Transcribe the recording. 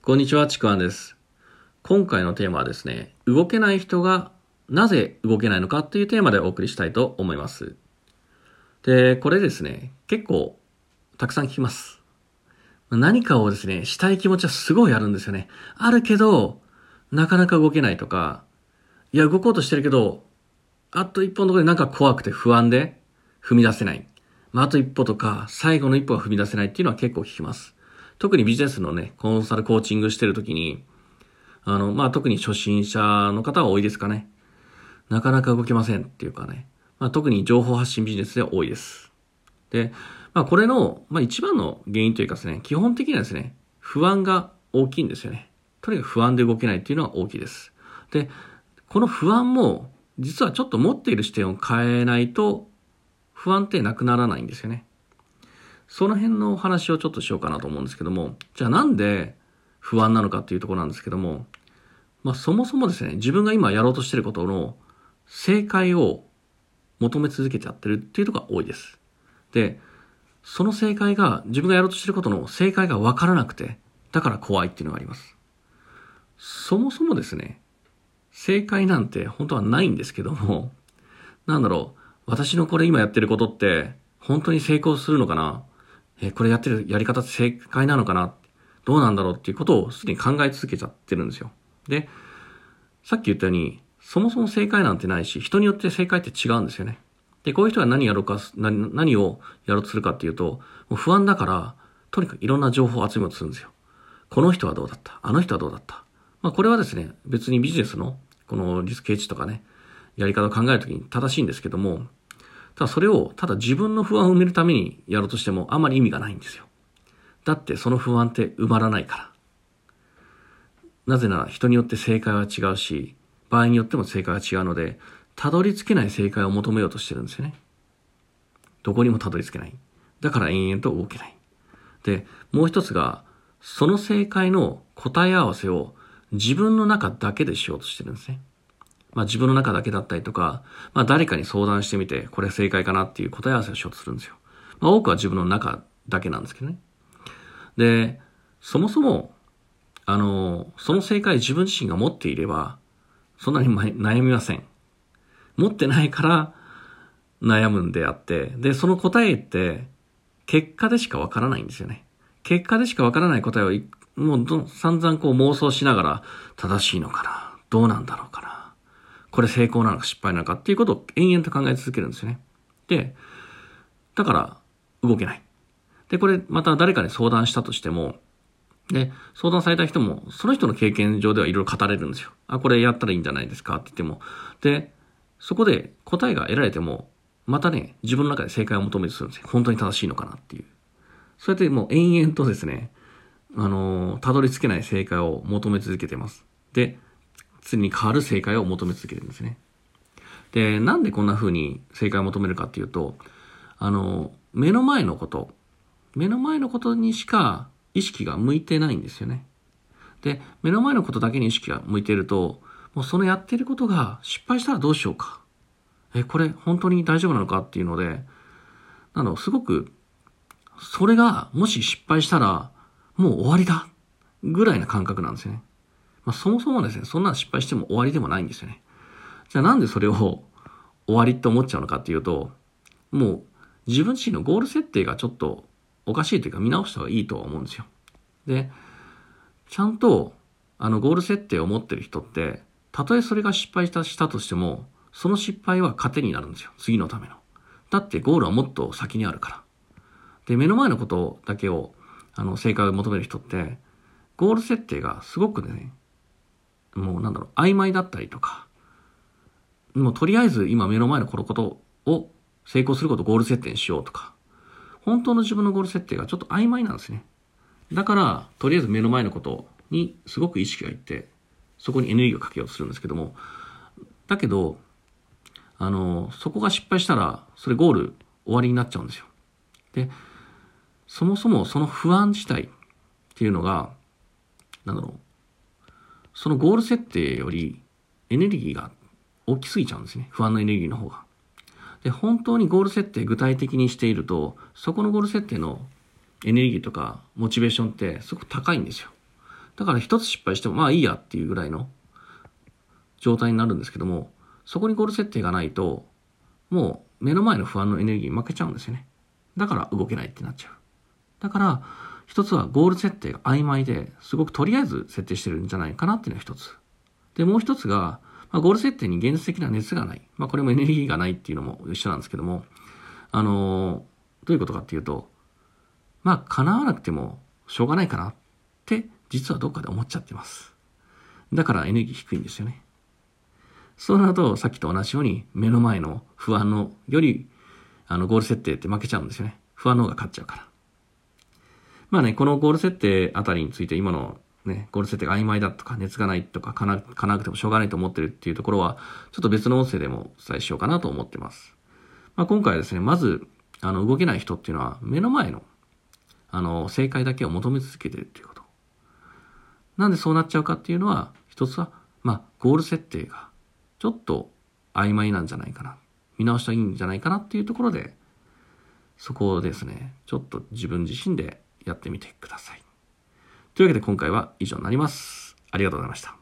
こんにちは、ちくわんです。今回のテーマはですね、動けない人がなぜ動けないのかっていうテーマでお送りしたいと思います。で、これですね、結構たくさん聞きます。何かをですね、したい気持ちはすごいあるんですよね。あるけど、なかなか動けないとか、いや、動こうとしてるけど、あと一歩のところでなんか怖くて不安で踏み出せない。まあ、あと一歩とか、最後の一歩が踏み出せないっていうのは結構聞きます。特にビジネスのね、コンサルコーチングしてるときに、あの、まあ、特に初心者の方は多いですかね。なかなか動けませんっていうかね。まあ、特に情報発信ビジネスでは多いです。で、まあ、これの、まあ、一番の原因というかですね、基本的にはですね、不安が大きいんですよね。とにかく不安で動けないっていうのは大きいです。で、この不安も、実はちょっと持っている視点を変えないと、不安ってなくならないんですよね。その辺のお話をちょっとしようかなと思うんですけども、じゃあなんで不安なのかっていうところなんですけども、まあそもそもですね、自分が今やろうとしてることの正解を求め続けちゃってるっていうところが多いです。で、その正解が、自分がやろうとしてることの正解がわからなくて、だから怖いっていうのがあります。そもそもですね、正解なんて本当はないんですけども、なんだろう、私のこれ今やってることって、本当に成功するのかなえ、これやってるやり方って正解なのかな？どうなんだろうっていうことをすでに考え続けちゃってるんですよ。で、さっき言ったように、そもそも正解なんてないし、人によって正解って違うんですよね。で、こういう人が何やろうか、何何をやろうとするかっていうと、もう不安だから、とにかくいろんな情報を集めようとするんですよ。この人はどうだった？あの人はどうだった？まあこれはですね、別にビジネスの、このリスクケージとかね、やり方を考えるときに正しいんですけども、ただそれを、ただ自分の不安を埋めるためにやろうとしてもあまり意味がないんですよ。だってその不安って埋まらないから。なぜなら人によって正解は違うし、場合によっても正解は違うので、たどり着けない正解を求めようとしてるんですよね。どこにもたどり着けない。だから延々と動けない。で、もう一つが、その正解の答え合わせを自分の中だけでしようとしてるんですね。まあ自分の中だけだったりとか、まあ誰かに相談してみて、これ正解かなっていう答え合わせをしようとするんですよ。まあ多くは自分の中だけなんですけどね。で、そもそも、あの、その正解自分自身が持っていれば、そんなに悩みません。持ってないから悩むんであって、で、その答えって結果でしかわからないんですよね。結果でしかわからない答えをもう散々こう妄想しながら正しいのかなどうなんだろうかなこれ成功なのか失敗なのかっていうことを延々と考え続けるんですよね。で、だから動けない。で、これまた誰かに相談したとしても、で、相談された人も、その人の経験上ではいろいろ語れるんですよ。あ、これやったらいいんじゃないですか？って言っても。で、そこで答えが得られても、またね、自分の中で正解を求めるとするんですよ。本当に正しいのかなっていう。そうやってもう延々とですね、あのー、たどり着けない正解を求め続けてます。で、常に変わる正解を求め続けるんですね。で、なんでこんな風に正解を求めるかっていうと、あの、目の前のこと、目の前のことにしか意識が向いてないんですよね。で、目の前のことだけに意識が向いてると、もうそのやってることが失敗したらどうしようか。え、これ本当に大丈夫なのかっていうので、あの、すごく、それがもし失敗したら、もう終わりだぐらいな感覚なんですよね。まあ、そもそもですね、そんな失敗しても終わりでもないんですよね。じゃあなんでそれを 終わりって思っちゃうのかっていうと、もう自分自身のゴール設定がちょっとおかしいというか見直した方がいいとは思うんですよ。で、ちゃんとあのゴール設定を持ってる人って、たとえそれが失敗したしたとしても、その失敗は糧になるんですよ。次のための。だってゴールはもっと先にあるから。で、目の前のことだけを、あの、正解を求める人って、ゴール設定がすごくね、もうなんだろう、曖昧だったりとか、もうとりあえず今目の前のこのことを成功することをゴール設定にしようとか、本当の自分のゴール設定がちょっと曖昧なんですね。だから、とりあえず目の前のことにすごく意識がいって、そこにエネルギーをかけようとするんですけども、だけど、あの、そこが失敗したら、それゴール終わりになっちゃうんですよ。で、そもそもその不安自体っていうのが、なんだろう、そのゴール設定よりエネルギーが大きすぎちゃうんですね。不安のエネルギーの方が。で、本当にゴール設定具体的にしていると、そこのゴール設定のエネルギーとかモチベーションってすごく高いんですよ。だから一つ失敗してもまあいいやっていうぐらいの状態になるんですけども、そこにゴール設定がないと、もう目の前の不安のエネルギーに負けちゃうんですよね。だから動けないってなっちゃう。だから、一つはゴール設定が曖昧で、すごくとりあえず設定してるんじゃないかなっていうのが一つ。で、もう一つが、まあ、ゴール設定に現実的な熱がない。まあ、これもエネルギーがないっていうのも一緒なんですけども、あのー、どういうことかっていうと、まあ、叶わなくてもしょうがないかなって、実はどっかで思っちゃってます。だからエネルギー低いんですよね。そうなると、さっきと同じように、目の前の不安のより、あの、ゴール設定って負けちゃうんですよね。不安の方が勝っちゃうから。まあね、このゴール設定あたりについて今のね、ゴール設定が曖昧だとか、熱がないとか、かな、かなくてもしょうがないと思ってるっていうところは、ちょっと別の音声でもお伝えしようかなと思ってます。まあ、今回はですね、まず、あの、動けない人っていうのは、目の前の、あの、正解だけを求め続けてるっていうこと。なんでそうなっちゃうかっていうのは、一つは、まあ、ゴール設定が、ちょっと曖昧なんじゃないかな。見直したらいいんじゃないかなっていうところで、そこをですね、ちょっと自分自身でやってみてください。というわけで今回は以上になります。ありがとうございました。